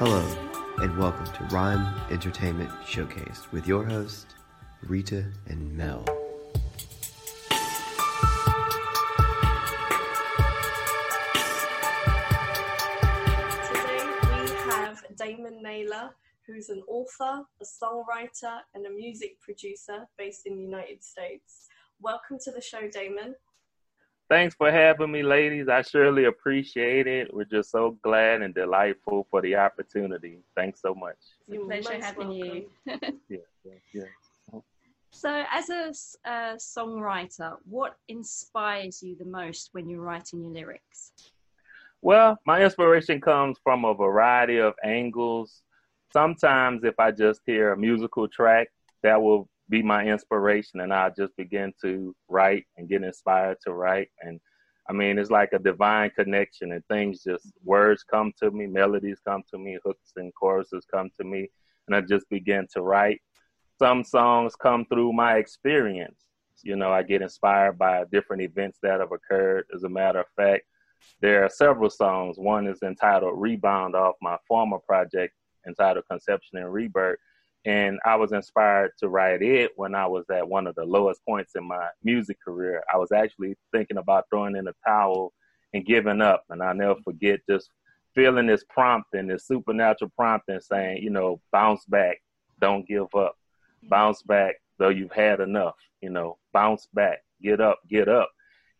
Hello, and welcome to Rhyme Entertainment Showcase with your host, Rita and Mel. Today we have Damon Nailer, who's an author, a songwriter, and a music producer based in the United States. Welcome to the show, Damon. Thanks for having me, ladies. I surely appreciate it. We're just so glad and delightful for the opportunity. Thanks so much. It's a You're pleasure most having you. Yeah, yeah, yeah. so, as a, s- a songwriter, what inspires you the most when you're writing your lyrics? Well, my inspiration comes from a variety of angles. Sometimes, if I just hear a musical track, that will be my inspiration, and I'll just begin to write and get inspired to write. And I mean, it's like a divine connection, and things just words come to me, melodies come to me, hooks and choruses come to me, and I just begin to write. Some songs come through my experience. You know, I get inspired by different events that have occurred. As a matter of fact, there are several songs. One is entitled Rebound off my former project entitled Conception and Rebirth. And I was inspired to write it when I was at one of the lowest points in my music career. I was actually thinking about throwing in a towel and giving up. And I'll never forget just feeling this prompting, this supernatural prompting saying, you know, bounce back, don't give up. Bounce back, though you've had enough, you know, bounce back, get up, get up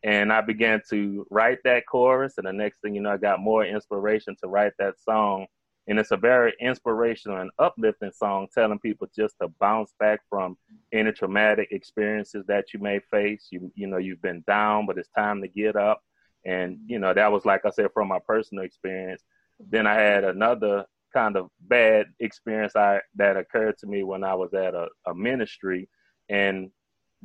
and I began to write that chorus. And the next thing you know, I got more inspiration to write that song. And it's a very inspirational and uplifting song, telling people just to bounce back from any traumatic experiences that you may face. You you know you've been down, but it's time to get up. And you know that was like I said from my personal experience. Then I had another kind of bad experience I, that occurred to me when I was at a, a ministry, and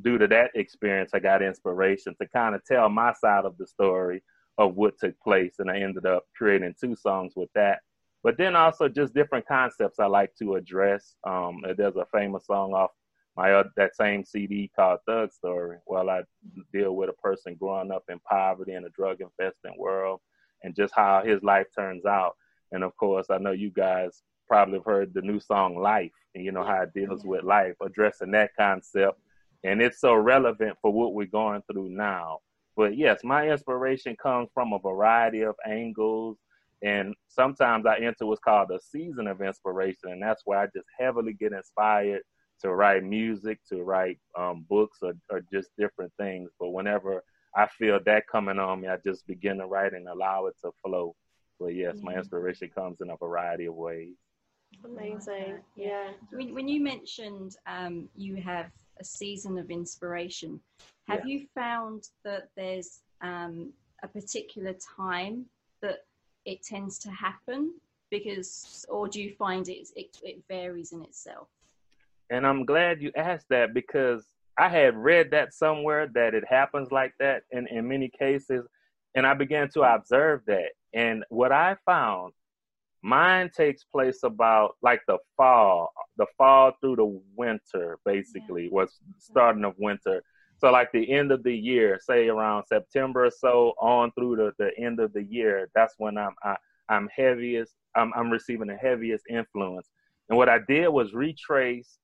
due to that experience, I got inspiration to kind of tell my side of the story of what took place. And I ended up creating two songs with that. But then also just different concepts I like to address. Um, there's a famous song off my uh, that same CD called Thug Story. Well, I deal with a person growing up in poverty in a drug infested world and just how his life turns out. And of course, I know you guys probably have heard the new song Life and you know how it deals with life, addressing that concept and it's so relevant for what we're going through now. But yes, my inspiration comes from a variety of angles, and sometimes I enter what's called a season of inspiration, and that's where I just heavily get inspired to write music, to write um, books, or, or just different things. But whenever I feel that coming on me, I just begin to write and allow it to flow. But yes, my inspiration comes in a variety of ways. Amazing. Yeah. When, when you mentioned um, you have a season of inspiration, have you found that there's um, a particular time that it tends to happen? Because, or do you find it, it, it varies in itself? And I'm glad you asked that because I had read that somewhere that it happens like that in, in many cases. And I began to observe that. And what I found, mine takes place about like the fall, the fall through the winter, basically, was starting of winter. So like the end of the year, say around September or so on through the, the end of the year, that's when I'm I, I'm heaviest. I'm, I'm receiving the heaviest influence. And what I did was retrace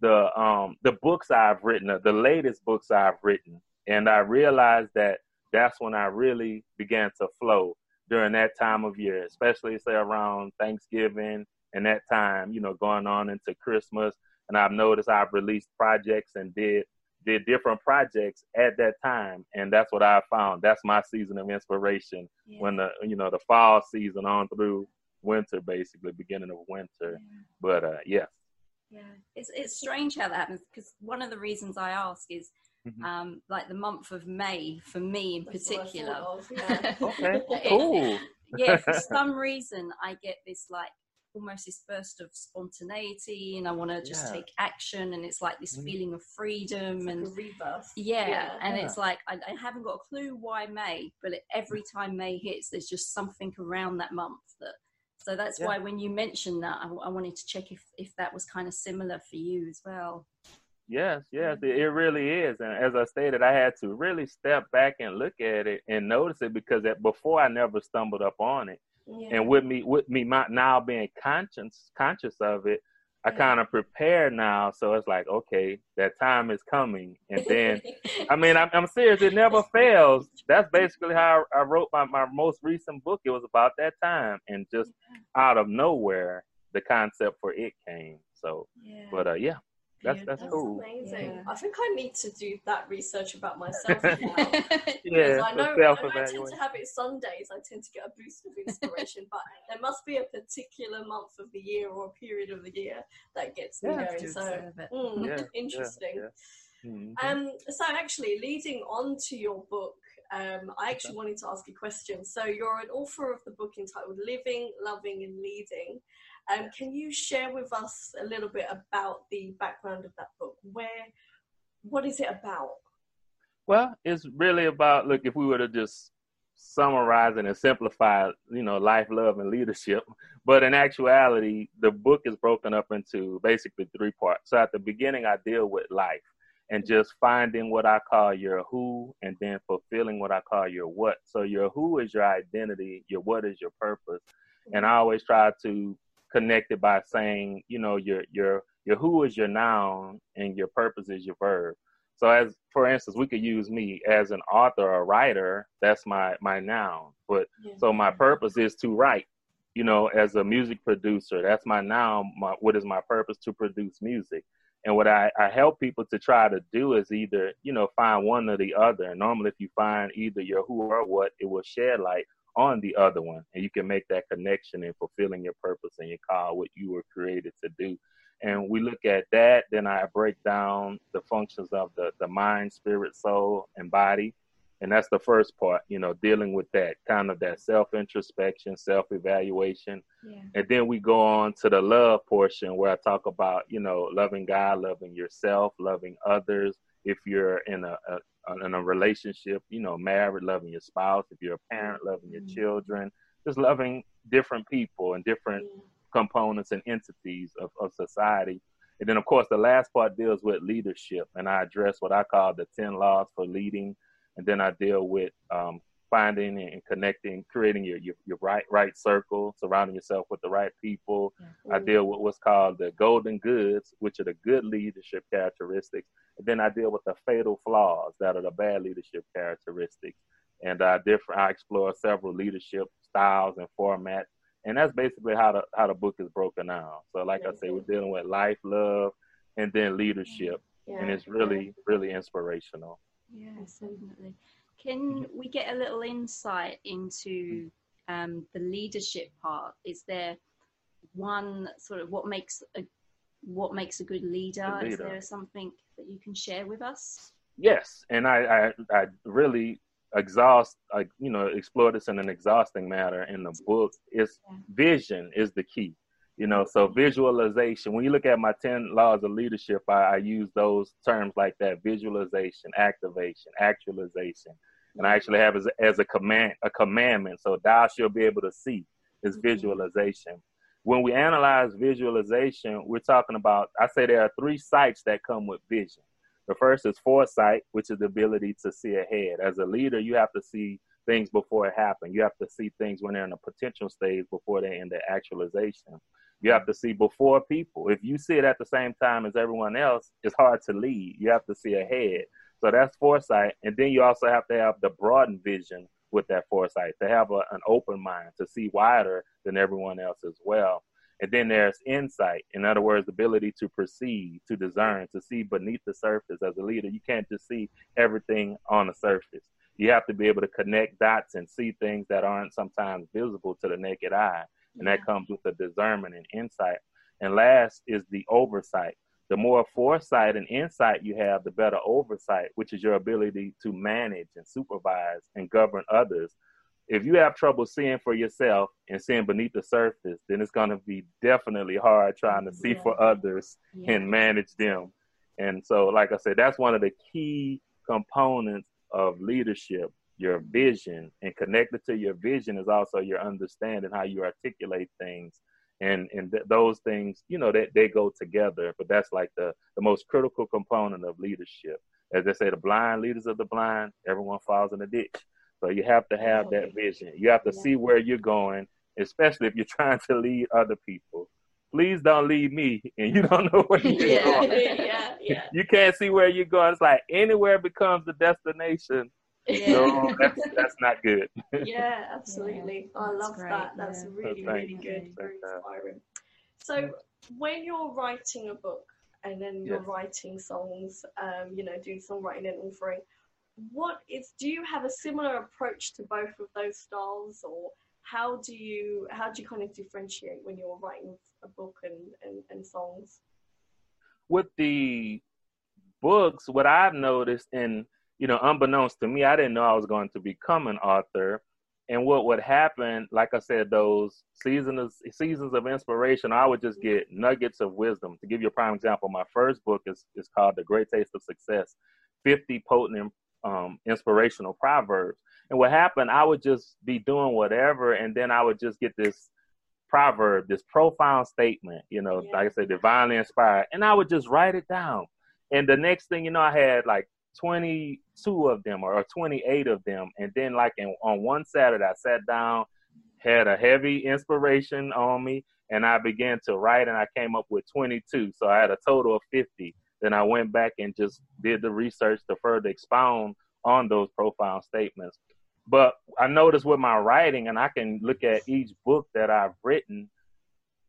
the um the books I've written, the latest books I've written, and I realized that that's when I really began to flow during that time of year, especially say around Thanksgiving and that time, you know, going on into Christmas. And I've noticed I've released projects and did did different projects at that time, and that's what I found. That's my season of inspiration Yeah. when the you know the fall season on through winter, basically beginning of winter. But uh, yes, Yeah, it's it's strange how that happens because one of the reasons I ask is mm-hmm. um, like the month of May for me in That's particular. Of, yeah. okay, cool. yeah, for some reason I get this like almost this burst of spontaneity and I want to just yeah. take action and it's like this mm. feeling of freedom like and rebirth. Yeah, yeah. and yeah. it's like I, I, haven't got a clue why May, but every time May hits, there's just something around that month that. So that's why when you mentioned that, I, I wanted to check if if that was kind of similar for you as well. Yes, yes, it, it really is. And as I stated, I had to really step back and look at it and notice it because that before I never stumbled up on it. Yeah. And with me, with me my, now being conscious, conscious of it, I yeah. kind of prepare now. So it's like, okay, that time is coming. And then, I mean, I'm, I'm, serious. It never fails. That's basically how I, I, wrote my, my most recent book. It was about that time. And just yeah. out of nowhere, the concept for it came. So, but uh, yeah, that's that's, that's cool. Amazing. Yeah. I think I need to do that research about myself now. yeah, I know, I know I tend to have it Sundays. I tend to get a boost of inspiration, but there must be a particular month of the year or a period of the year that gets me yeah, going. So mm, yeah, interesting. Mm-hmm. Um, so actually, leading on to your book, um, I actually wanted to ask a question. So you're an author of the book entitled "Living, Loving, and Leading." Um, can you share with us a little bit about the background of that book? Where, what is it about? Well, it's really about look. If we were to just summarize and simplify, you know, life, love, and leadership, but in actuality, the book is broken up into basically three parts. So at the beginning, I deal with life and just finding what I call your who and then fulfilling what I call your what. So your who is your identity, your what is your purpose. And I always try to connected by saying, you know, your your your who is your noun and your purpose is your verb. So as for instance, we could use me as an author or writer, that's my my noun. But yeah. so my purpose is to write. You know, as a music producer, that's my noun. My, what is my purpose to produce music? And what I, I help people to try to do is either, you know, find one or the other. And normally if you find either your who or what, it will shed light on the other one and you can make that connection in fulfilling your purpose and your call what you were created to do. And we look at that then i break down the functions of the the mind spirit soul and body. And that's the first part you know dealing with that kind of that self introspection self evaluation yeah. and then we go on to the love portion where i talk about you know loving god loving yourself loving others if you're in a, a, in a relationship, you know, married, loving your spouse, if you're a parent, loving your mm-hmm. children, just loving different people and different components and entities of, of society. And then, of course, the last part deals with leadership, and I address what I call the 10 laws for leading. And then I deal with um, finding and connecting, creating your, your, your, right right circle, surrounding yourself with the right people. Mm-hmm. I deal with what's called the golden goods, which are the good leadership characteristics. Then I deal with the fatal flaws that are the bad leadership characteristics. And I different I explore several leadership styles and formats. And that's basically how the how the book is broken down. So like I say, we're dealing with life, love, and then leadership. Yeah. And it's really, really inspirational. Yes, definitely. Can we get a little insight into um, the leadership part? Is there one sort of what makes a what makes a good leader? leader. Is there something that you can share with us? Yes, and I I, I really exhaust like you know explore this in an exhausting manner in the book. Is yeah. vision is the key you know so visualization when you look at my 10 laws of leadership I, I, use those terms like that visualization activation actualization and i actually have as, as a command a commandment so thou shall be able to see is mm-hmm. visualization when we analyze visualization we're talking about i say there are three sights that come with vision the first is foresight which is the ability to see ahead as a leader you have to see things before it happens. You have to see things when they're in a potential stage before they're in the actualization. You have to see before people. If you see it at the same time as everyone else, it's hard to lead. You have to see ahead. So that's foresight. And then you also have to have the broadened vision with that foresight, to have a, an open mind, to see wider than everyone else as well. And then there's insight. In other words, the ability to perceive, to discern, to see beneath the surface as a leader. You can't just see everything on the surface. You have to be able to connect dots and see things that aren't sometimes visible to the naked eye and that mm-hmm. comes with the discernment and insight. And last is the oversight. The more foresight and insight you have, the better oversight, which is your ability to manage and supervise and govern others. If you have trouble seeing for yourself and seeing beneath the surface, then it's going to be definitely hard trying to see yeah. for others yeah. and manage them. And so, like I said, that's one of the key components of leadership your vision and connected to your vision is also your understanding how you articulate things and and th- those things you know that they, they go together but that's like the the most critical component of leadership. As they say the blind leaders of the blind everyone falls in a ditch. So you have to have that vision. You have to see where you're going especially if you're trying to lead other people. Please don't leave me and you don't know where you're yeah, going. Yeah, yeah. you can't see where you're going. It's like anywhere becomes the destination yeah. No, that's, that's not good. yeah, absolutely. Yeah, I love great. that. That's yeah. really, really good. Very inspiring. So, when you're writing a book and then you're writing songs, um, you know, doing songwriting and authoring, what is? Do you have a similar approach to both of those styles, or how do you how do you kind of differentiate when you're writing a book and, and, and songs? With the books, what I've noticed in you know, unbeknownst to me, I didn't know I was going to become an author. And what would happen, like I said, those seasons seasons of inspiration, I would just get nuggets of wisdom. To give you a prime example, my first book is is called The Great Taste of Success: Fifty Potent um, Inspirational Proverbs. And what happened, I would just be doing whatever, and then I would just get this proverb, this profound statement, you know, yeah. like I said, divinely inspired, and I would just write it down. And the next thing you know, I had like 22 of them or 28 of them. And then, like in, on one Saturday, I sat down, had a heavy inspiration on me, and I began to write, and I came up with 22. So I had a total of 50. Then I went back and just did the research to further expound on those profound statements. But I noticed with my writing, and I can look at each book that I've written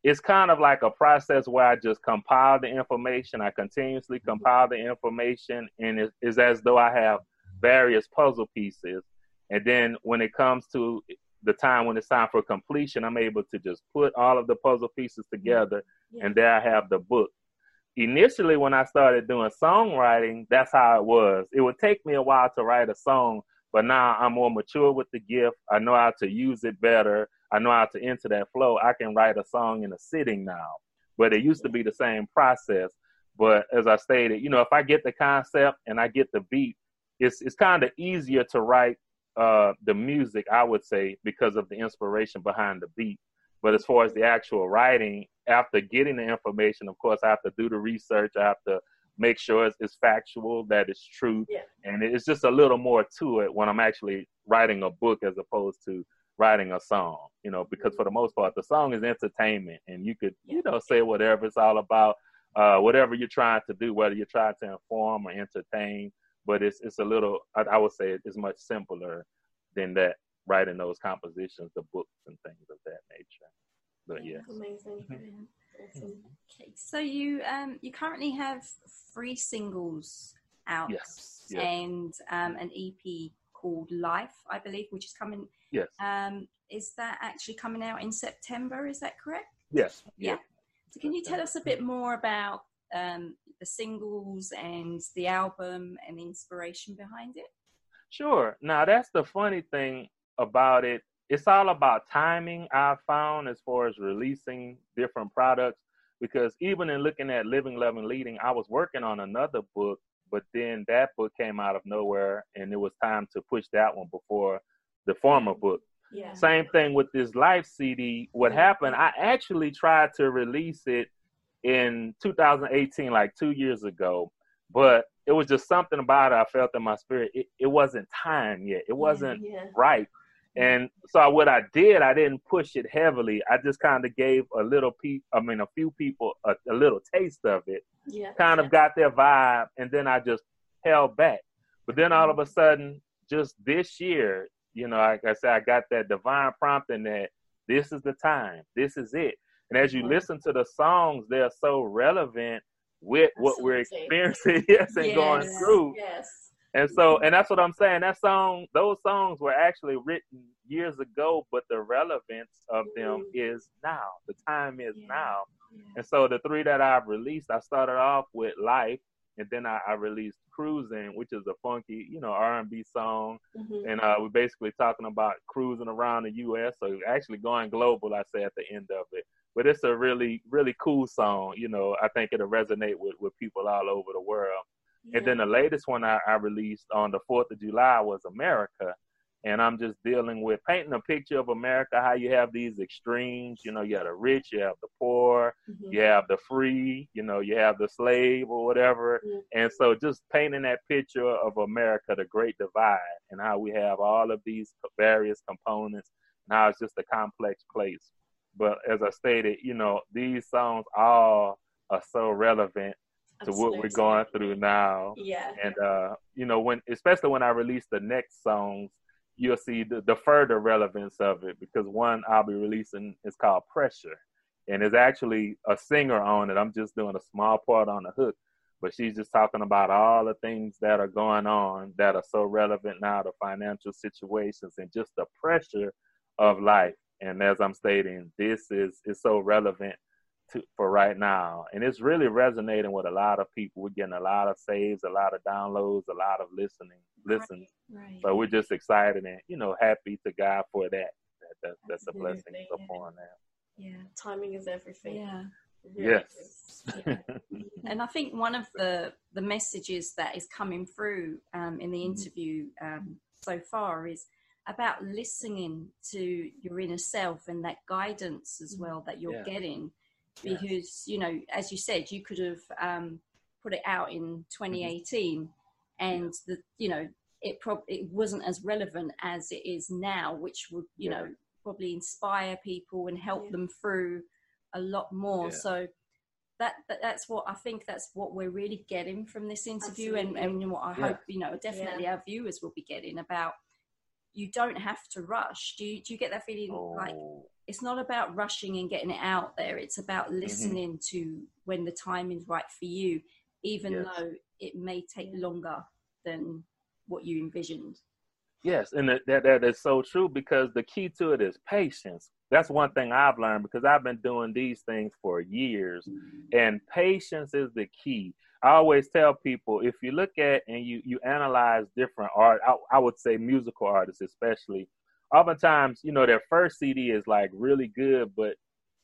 it's kind of like a process where I just compile the information. I continuously mm-hmm. compile the information, and it is as though I have various puzzle pieces. And then when it comes to the time when it's time for completion, I'm able to just put all of the puzzle pieces together, yeah. and there I have the book. Initially, when I started doing songwriting, that's how it was. It would take me a while to write a song, but now I'm more mature with the gift. I know how to use it better. I know how to enter that flow. I can write a song in a sitting now, but it used to be the same process. But as I stated, you know, if I get the concept and I get the beat, it's it's kind of easier to write uh, the music, I would say, because of the inspiration behind the beat. But as far as the actual writing, after getting the information, of course, I have to do the research. I have to make sure it's, it's factual, that it's true, yeah. and it's just a little more to it when I'm actually writing a book as opposed to writing a song, you know, because for the most part, the song is entertainment and you could, you know, say whatever it's all about, uh, whatever you're trying to do, whether you're trying to inform or entertain, but it's, it's a little, I, I would say it's much simpler than that, writing those compositions, the books and things of that nature. But yeah. Amazing. Awesome. Okay, so you um you currently have three singles out yes, yes. and um, an EP called Life, I believe, which is coming. Yes. Um, is that actually coming out in September? Is that correct? Yes. Yeah. So can you tell us a bit more about um, the singles and the album and the inspiration behind it? Sure. Now that's the funny thing about it. It's all about timing. I found as far as releasing different products because even in looking at Living, Loving, Leading, I was working on another book but then that book came out of nowhere and it was time to push that one before the former book yeah. same thing with this life cd what happened i actually tried to release it in 2018 like two years ago but it was just something about it i felt in my spirit it, it wasn't time yet it wasn't yeah, yeah. right and so what I did, I didn't push it heavily. I just kind of gave a little pe I mean, a few people a, a little taste of it. Yeah. Kind of got their vibe, and then I just held back. But then all mm-hmm. of a sudden, just this year, you know, like I said, I got that divine prompting that this is the time, this is it. And as you listen to the songs, they're so relevant with what we're experiencing yes, and yes. going through. Yes. And so, and that's what I'm saying. That song, those songs were actually written years ago, but the relevance of them mm-hmm. is now. The time is yeah. now. Yeah. And so the three that I've released, I started off with Life, and then I, I released Cruising, which is a funky, you know, R&B song, mm-hmm. and uh, we're basically talking about cruising around the U.S. So actually going global, I say at the end of it. But it's a really, really cool song. You know, I think it'll resonate with with people all over the world. Yeah. And then the latest one I, I released on the Fourth of July was America and I'm just dealing with painting a picture of America, how you have these extremes. You know, you have the rich, you have the poor, mm-hmm. you have the free, you know, you have the slave or whatever. Mm-hmm. And so just painting that picture of America, the great divide, and how we have all of these various components, and how it's just a complex place. But as I stated, you know, these songs all are so relevant to what we're going through now. Yeah. And uh, you know, when especially when I release the next songs, you'll see the, the further relevance of it because one I'll be releasing is called Pressure. And it's actually a singer on it. I'm just doing a small part on the hook, but she's just talking about all the things that are going on that are so relevant now, to financial situations and just the pressure of life. And as I'm stating, this is is so relevant to, for right now. And it's really resonating with a lot of people. We're getting a lot of saves, a lot of downloads, a lot of listening, listens. Right, right. So we're just excited and, you know, happy to God for that. that, that that's a blessing upon that. Yeah, timing is everything. Yeah. yes. Yeah. and I think one of the the messages that is coming through um, in the mm-hmm. interview um, so far is about listening to your inner self and that guidance as mm-hmm. well that you're yeah. getting because yes. you know as you said you could have um, put it out in 2018 mm-hmm. and the you know it prob- it wasn't as relevant as it is now which would you yeah. know probably inspire people and help yeah. them through a lot more yeah. so that, that, that's what I think that's what we're really getting from this interview and, and what I hope you know definitely our viewers will be getting about you don't have to rush do you, do you get that feeling oh. like it's not about rushing and getting it out there. It's about mm-hmm. listening mm-hmm. to when the time is right for you, even yes. though it may take longer than what you envisioned. Yes, and that, that that is so true because the key to it is patience. That's one thing I've learned because I've been doing these things for years, mm-hmm. and patience is the key. I always tell people if you look at and you you analyze different art, I, I would say musical artists especially oftentimes, you know, their first CD is like really good, but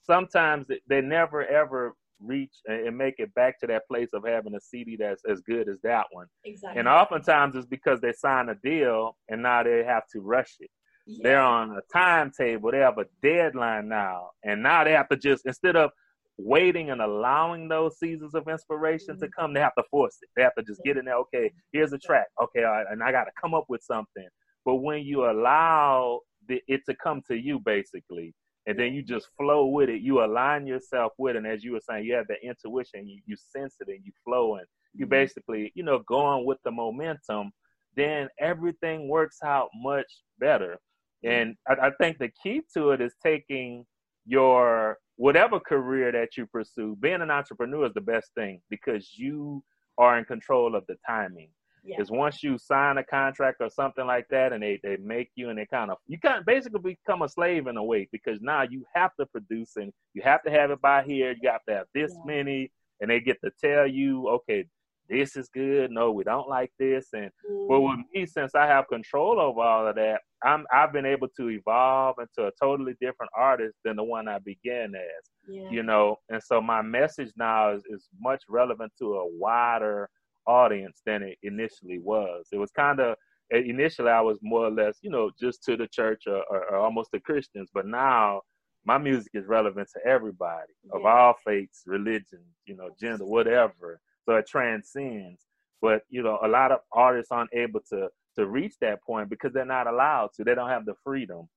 sometimes they never ever reach and make it back to that place of having a CD that's as good as that one. Exactly. And oftentimes it's because they sign a deal and now they have to rush it. Yeah. They're on a timetable, they have a deadline now, and now they have to just instead of waiting and allowing those seasons of inspiration mm-hmm. to come, they have to force it. They have to just get in there. Okay, here's a track. Okay, and I got to come up with something. But when you allow the, it to come to you, basically, and then you just flow with it, you align yourself with it. And as you were saying, you have the intuition, you, you sense it and you flow and you mm-hmm. basically, you know, going with the momentum, then everything works out much better. And I, I think the key to it is taking your whatever career that you pursue, being an entrepreneur is the best thing because you are in control of the timing yeah. is once you sign a contract or something like that and they, they make you and they kind of you kind of basically become a slave in a way because now you have to produce and you have to have it by here you have to have this yeah. many and they get to tell you okay this is good no we don't like this and mm. but with me since i have control over all of that i'm i've been able to evolve into a totally different artist than the one i began as yeah. you know and so my message now is, is much relevant to a wider audience than it initially was. It was kind of eh, initially I was more or less, you know, just to the church or, or, or almost the Christians, but now my music is relevant to everybody yeah. of all faiths, religions, you know, gender, whatever. So it transcends. But you know, a lot of artists aren't able to to reach that point because they're not allowed to. They don't have the freedom.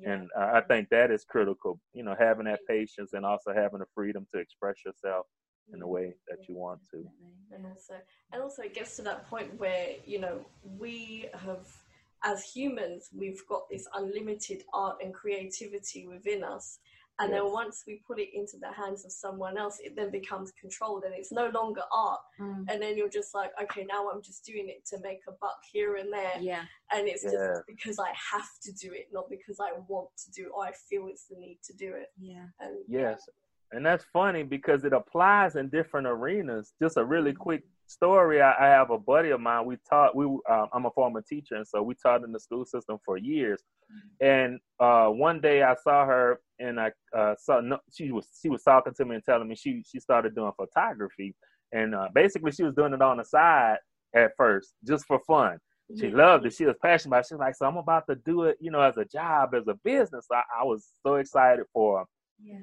Yeah. And uh, I think that is critical. You know, having that patience and also having the freedom to express yourself in the way that you want to. And also, and also, it gets to that point where you know we have, as humans, we've got this unlimited art and creativity within us. And yes. then once we put it into the hands of someone else, it then becomes controlled and it's no longer art. Mm. And then you're just like, okay, now I'm just doing it to make a buck here and there. Yeah. And it's yeah. just because I have to do it, not because I want to do it or I feel it's the need to do it. Yeah. And yes. And that's funny because it applies in different arenas. Just a really quick story. I, I have a buddy of mine. We taught. We uh, I'm a former teacher, and so we taught in the school system for years. And uh, one day I saw her, and I uh, saw no, she was she was talking to me and telling me she she started doing photography, and uh, basically she was doing it on the side at first just for fun. She loved it. She was passionate about it. She was like, so I'm about to do it, you know, as a job, as a business. I, I was so excited for her. Yeah.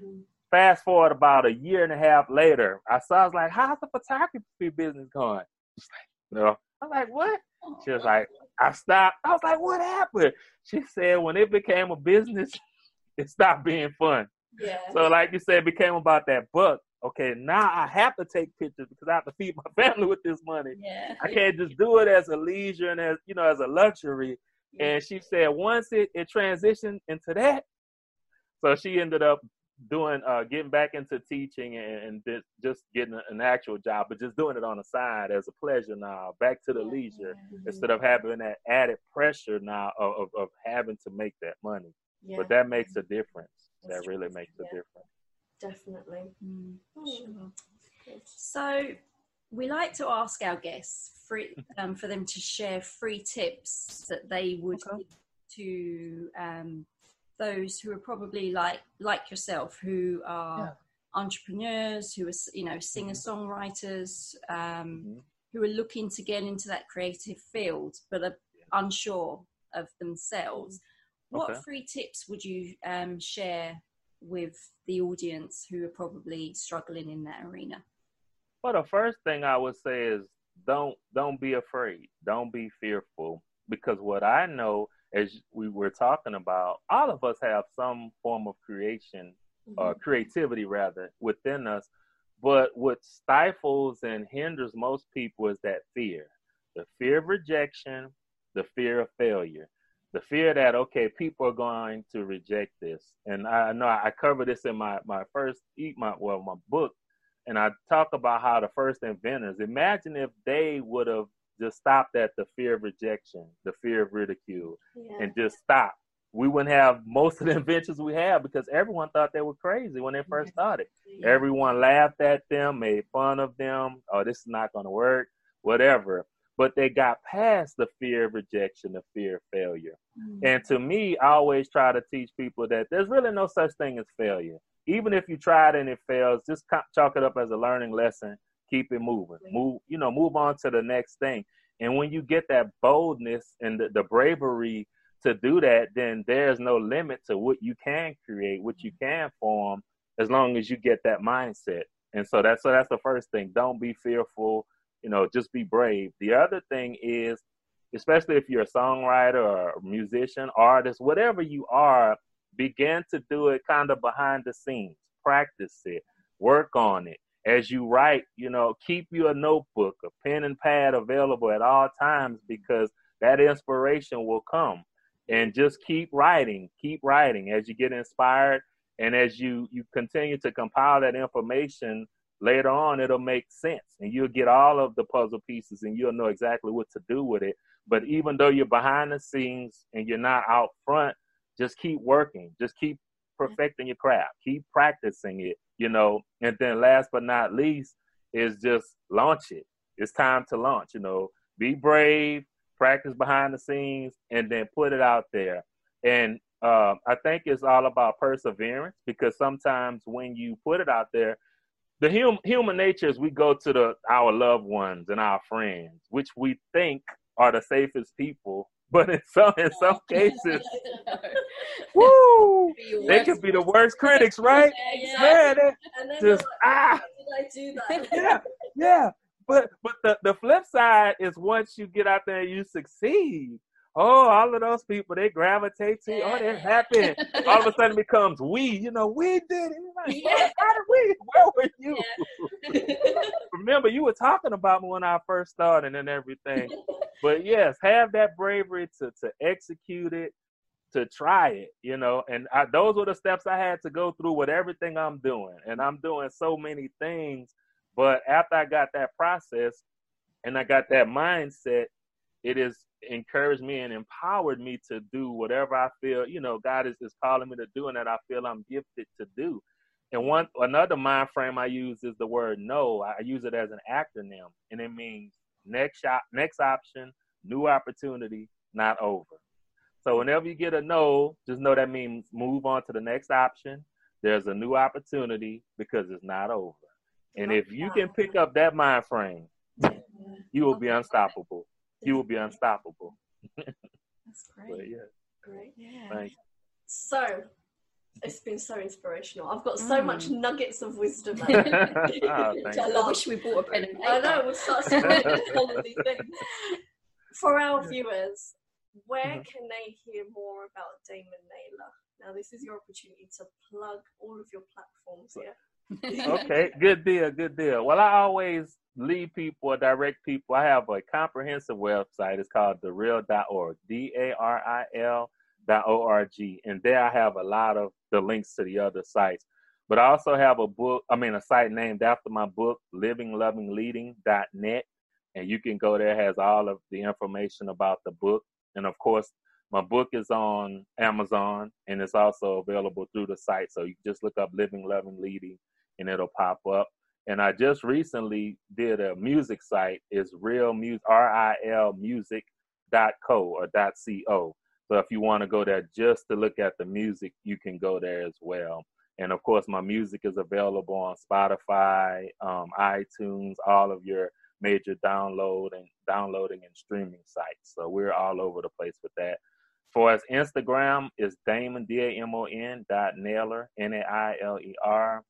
Fast forward about a year and a half later, I saw, I was like, how's the photography business going? She's like, no. I'm like, what? She was like, I stopped. I was like, what happened? She said, when it became a business, it stopped being fun. Yeah. So, like you said, it became about that buck. Okay, now I have to take pictures because I have to feed my family with this money. Yeah. I can't just do it as a leisure and as you know as a luxury. And she said once it, it transitioned into that, so she ended up doing uh getting back into teaching and, and just, just getting an actual job, but just doing it on the side as a pleasure now, back to the leisure instead of having that added pressure now of, of, of having to make that money. yeah. But that makes a difference. That's that really true. makes a difference. Definitely. Mm, Mm. sure. So we like to ask our guests free, um, for them to share free tips that they would Okay. give to um, those who are probably like like yourself, who are entrepreneurs, who are you know singer songwriters, um, Mhm. who are looking to get into that creative field but are unsure of themselves. What Okay. free tips would you um, share with the audience who are probably struggling in that arena? Well, the first thing I would say is don't don't be afraid. Don't be fearful because what I know as we were talking about, all of us have some form of creation or Mhm. creativity rather within us. But what stifles and hinders most people is that fear. The fear of rejection, the fear of failure. The fear that okay, people are going to reject this. And I know I cover this in my my first eat my well my book and I talk about how the first inventors imagine if they would have just stopped at the fear of rejection, the fear of ridicule, Yeah. and just stop. We wouldn't have most of the inventions we have because everyone thought they were crazy when they first started. Yeah. Everyone laughed at them, made fun of them. Oh, this is not going to work, whatever. But they got past the fear of rejection, the fear of failure. Mm. And to me, I always try to teach people that there's really no such thing as failure. Even if you tried and it fails, just chalk it up as a learning lesson. Keep it moving. Move, you know, move on to the next thing. And when you get that boldness and the, the bravery to do that, then there's no limit to what you can create, what you mm-hmm. can form, as long as you get that mindset. And so that's so that's the first thing. Don't be fearful. You know, just be brave. The other thing is, especially if you're a songwriter or a musician, artist, whatever you are, begin to do it kind of behind the scenes. Practice it. Work on it. As you write, you know, keep you a notebook, a pen and pad available at all times because that inspiration will come. And just keep writing, keep writing as you get inspired and as you you continue to compile that information later on it'll make sense and you'll get all of the puzzle pieces and you'll know exactly what to do with it but even though you're behind the scenes and you're not out front just keep working just keep perfecting your craft keep practicing it you know and then last but not least is just launch it. It's time to launch you know. Be brave practice behind the scenes and then put it out there. And uh, I think it's all about perseverance because sometimes when you put it out there, the hum, human nature is we go to the our loved ones and our friends, which we think are the safest people, but in some in some cases, woo, they could be the worst critics, right? Yeah, Man, And then just like, ah, why did I do that? yeah, yeah. But but the, the flip side is once you get out there and you succeed, oh, all of those people they gravitate to you. Oh, they're happy. All of a sudden it becomes we. You know, we did it. Yeah. How did we? Where were you? Remember, you were talking about me when I first started and everything. But yes, have that bravery to to execute it, to try it. You know, and I, those were the steps I had to go through with everything I'm doing, and I'm doing so many things. But after I got that process and I got that mindset, it has encouraged me and empowered me to do whatever I feel, you know, God is, is calling me to do and that I feel I'm gifted to do. And one another mind frame I use is the word no. I use it as an acronym, and it means next shop, next option, new opportunity, not over. So whenever you get a no, just know that means move on to the next option. There's a new opportunity because it's not over. And if you can pick up that mind frame, you will be unstoppable. You will be unstoppable. That's great. But yeah, Great. Yeah. thanks. So, it's been so inspirational. I've got so Mm. much nuggets of wisdom. Which I love. wish we bought a pen and paper. I know, we'll start spreading all of these things. For our viewers, where Mhm. can they hear more about Damon Nailer? Now, this is your opportunity to plug all of your platforms here. okay, good deal, good deal. Well, I always lead people or direct people. I have a comprehensive website. It's called thereal.org, D A R I L dot O R G. And there I have a lot of the links to the other sites. But I also have a book, I mean, a site named after my book, livinglovingleading.net. And you can go there, it has all of the information about the book. And of course, my book is on Amazon and it's also available through the site. So you just look up Living, Loving, Leading and it'll pop up. And I just recently did a music site. It's real music, R-I-L music dot co or co. So if you want to go there just to look at the music, you can go there as well. And of course, my music is available on Spotify, um, iTunes, all of your major download and downloading and streaming sites. So we're all over the place with that. For as Instagram is Damon D A M O N dot Nailer N A I L E R.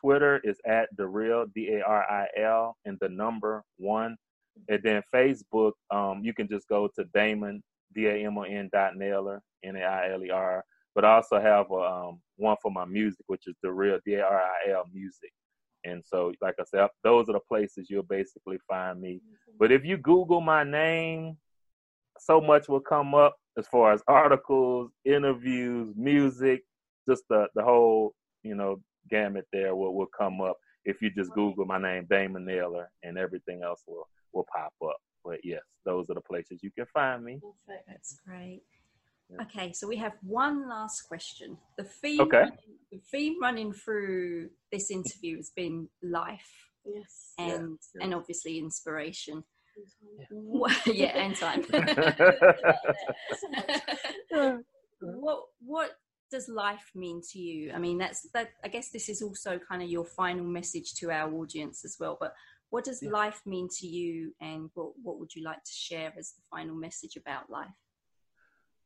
Twitter is at the real D A R I L and the number one. And then Facebook, um, you can just go to Damon D A M O N dot Nailer N A I L E R. But I also have a, um, one for my music, which is the real D A R I L music. And so, like I said, those are the places you'll basically find me. But if you Google my name, so much will come up as far as articles, interviews, music, just the, the whole, you know, gamut there will, will come up if you just Google my name, Damon Nailer, and everything else will, will pop up. But yes, those are the places you can find me. Perfect. That's great. Yeah. Okay, so we have one last question. The theme, Okay. running, the theme running through this interview has been life Yes. and yeah. and obviously inspiration. Yeah. What, yeah, and time. what what does life mean to you? I mean, that's that. I guess this is also kind of your final message to our audience as well. But what does Yeah. life mean to you, and what what would you like to share as the final message about life?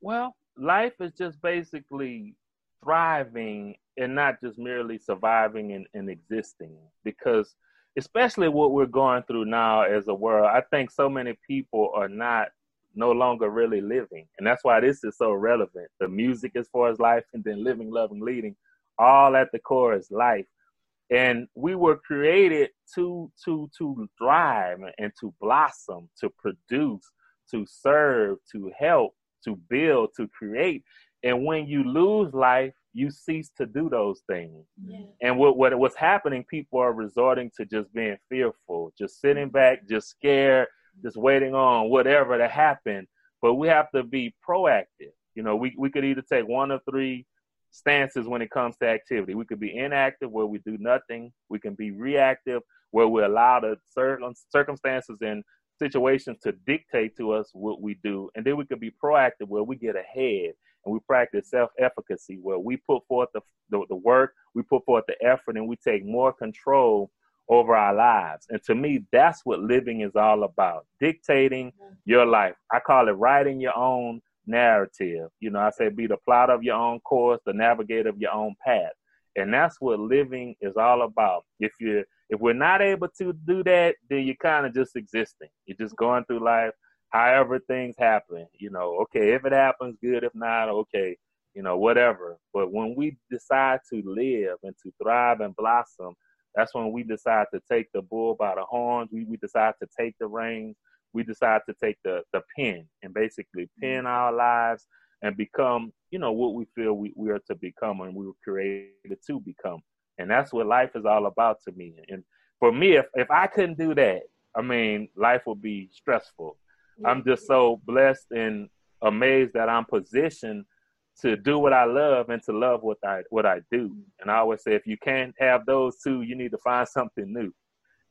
Well, life is just basically thriving and not just merely surviving and, and existing. Because, especially what we're going through now as a world, I think so many people are not no longer really living. And that's why this is so relevant. The music as far as life and then living, loving, leading, all at the core is life. And we were created to to to thrive and to blossom, to produce, to serve, to help, to build, to create. And when you lose life, you cease to do those things. Yeah. And what, what what's happening, people are resorting to just being fearful, just sitting back, just scared, just waiting on whatever to happen. But we have to be proactive. You know, we, we could either take one of three stances when it comes to activity. We could be inactive where we do nothing. We can be reactive where we allow the circum- circumstances and situations to dictate to us what we do. And then we could be proactive where we get ahead and we practice self-efficacy where we put forth the, the, the work, we put forth the effort, and we take more control over our lives. And to me, that's what living is all about dictating your life. I call it writing your own narrative. You know, I say be the plot of your own course, the navigator of your own path. And that's what living is all about. If you if we're not able to do that, then you're kind of just existing. You're just going through life however things happen. You know, okay, if it happens, good. If not, okay, you know, whatever. But when we decide to live and to thrive and blossom, that's when we decide to take the bull by the horns. We, we decide to take the reins. We decide to take the, the pen and basically mm-hmm. pen our lives and become, you know, what we feel we, we are to become and we were created to become. And that's what life is all about to me. And for me, if, if I couldn't do that, I mean, life would be stressful. I'm just so blessed and amazed that I'm positioned to do what I love and to love what I what I do. Mm-hmm. And I always say if you can't have those two, you need to find something new.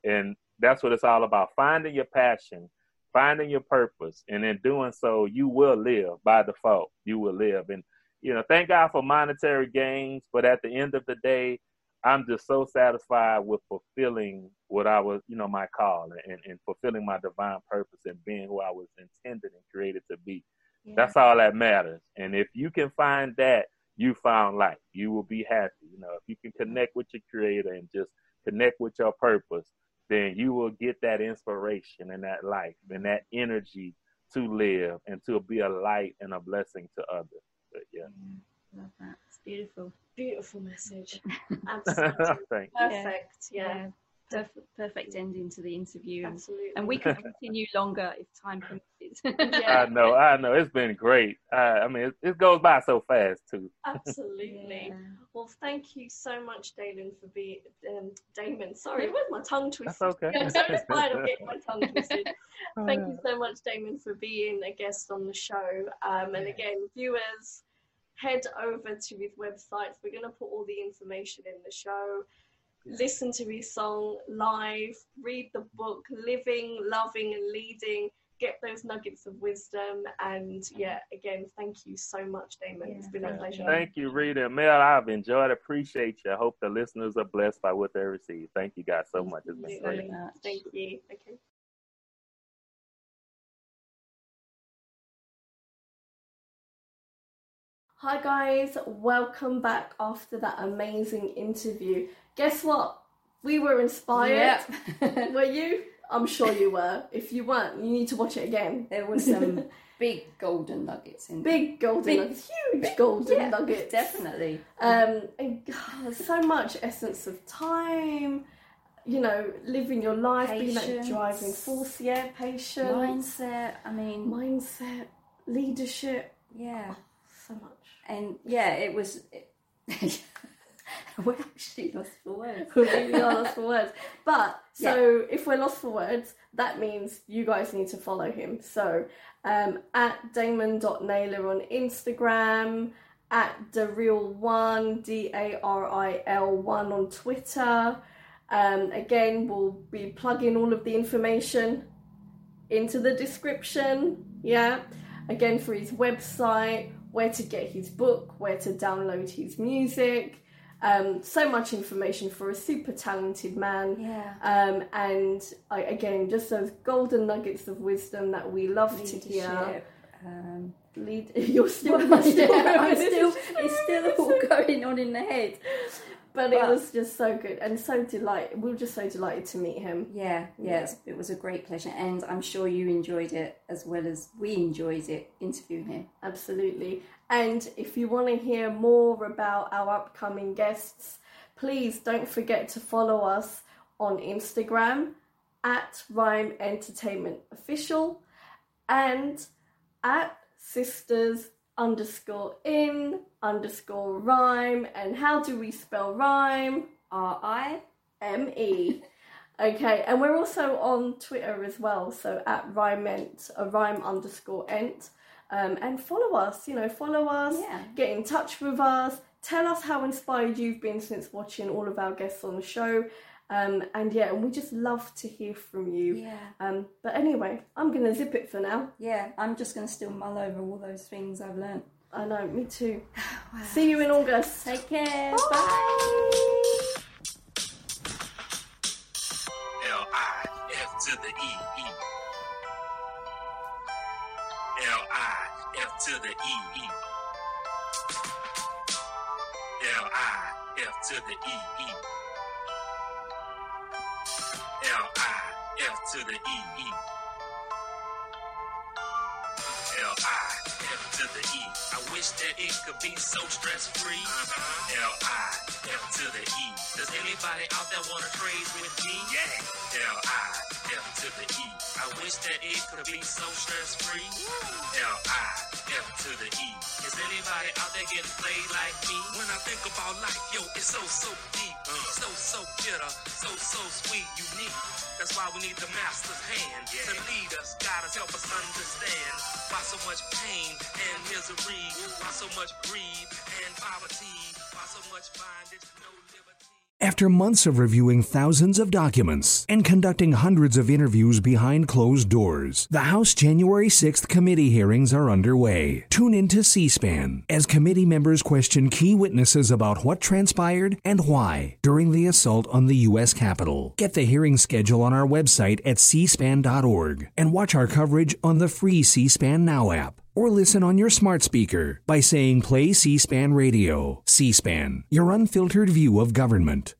And that's what it's all about. Finding your passion, finding your purpose, and in doing so, you will live by default. You will live. And you know, thank God for monetary gains, but at the end of the day, I'm just so satisfied with fulfilling what I was, you know, my call and, and fulfilling my divine purpose and being who I was intended and created to be. Yeah. That's all that matters. And if you can find that, you found life. You will be happy. You know, if you can connect with your creator and just connect with your purpose, then you will get that inspiration and that life and that energy to live and to be a light and a blessing to others. But yeah. yeah love that. It's beautiful. Beautiful message. Absolutely. Perfect. Yeah. yeah perfect, perfect ending to the interview. Absolutely. And we can continue longer if time permits. yeah. I know, I know. It's been great. I mean, it, it, goes by so fast too. Absolutely. Yeah. Well, thank you so much, Damon, for being um, Damon. Sorry, where's my tongue twisted? That's okay. I'm so inspired of getting my tongue twisted. thank you so much, Damon, for being a guest on the show. Um, and again, viewers, head over to his website. We're going to put all the information in the show listen to his song live, read the book, living, loving, and leading. Get those nuggets of wisdom. And yeah, again, thank you so much, Damon. Yeah, it's been a pleasure. Thank you, Rita. Mel, I've enjoyed Appreciate you. I hope the listeners are blessed by what they receive. Thank you guys so much. It's been great. Thank you. Okay. Hi guys, welcome back after that amazing interview. Guess what? We were inspired. Yep. were you? I'm sure you were. If you weren't, you need to watch it again. There was some big golden nuggets in Big golden big, nuggets, huge big, golden yeah, nuggets. Definitely. Um, and so much essence of time. You know, living your life, patience. being that driving force. Yeah, patience, mindset. I mean, mindset, leadership. Yeah, oh, so much. And yeah, it was. It, we're actually lost for words. we are lost for words. But so yeah. if we're lost for words, that means you guys need to follow him. So um, at Damon.Nailer on Instagram, at the real one, D A R I L one on Twitter. Um, again, we'll be plugging all of the information into the description. Yeah. Again, for his website, where to get his book, where to download his music. Um, so much information for a super talented man. Yeah. Um, and I, again, just those golden nuggets of wisdom that we love Leadership. to hear. Um, Lead, you're still, well, I'm still, I'm still, it's still all going on in the head. But, but, it was just so good and so delight. We were just so delighted to meet him. Yeah, yes, yeah. it was a great pleasure, and I'm sure you enjoyed it as well as we enjoyed it interviewing him. Absolutely. And if you want to hear more about our upcoming guests, please don't forget to follow us on Instagram at Rime Entertainment Official and at Sisters underscore in underscore rime. And how do we spell Rime? R I M E. Okay, and we're also on Twitter as well, so at rime ent, a rime underscore ent. Um, and follow us, you know, follow us, yeah. get in touch with us, tell us how inspired you've been since watching all of our guests on the show. Um, and yeah, and we just love to hear from you. Yeah. Um, but anyway, I'm going to zip it for now. Yeah, I'm just going to still mull over all those things I've learned. I know, me too. wow. See you in August. Take care. Bye. Bye. L-I-F to the E-E. L-I-F to the E-E. L-I-F to the E. I wish that it could be so stress-free. Uh-huh. L-I-F to the E. Does anybody out there want to trade with me? Yeah. L-I-F to the E. I wish that it could be so stress-free. L-I-F to the E. Is anybody out there getting played like me? When I think about life, yo, it's so, so deep. Uh. So, so bitter, so, so sweet, unique. That's why we need the master's hand to lead us, guide us, help us understand why so much pain and misery, why so much greed and poverty, why so much bondage, no liberty. After months of reviewing thousands of documents and conducting hundreds of interviews behind closed doors, the House January 6th committee hearings are underway. Tune in to C SPAN as committee members question key witnesses about what transpired and why during the assault on the U.S. Capitol. Get the hearing schedule on our website at cspan.org and watch our coverage on the free C SPAN Now app or listen on your smart speaker by saying play C-SPAN radio. C-SPAN, your unfiltered view of government.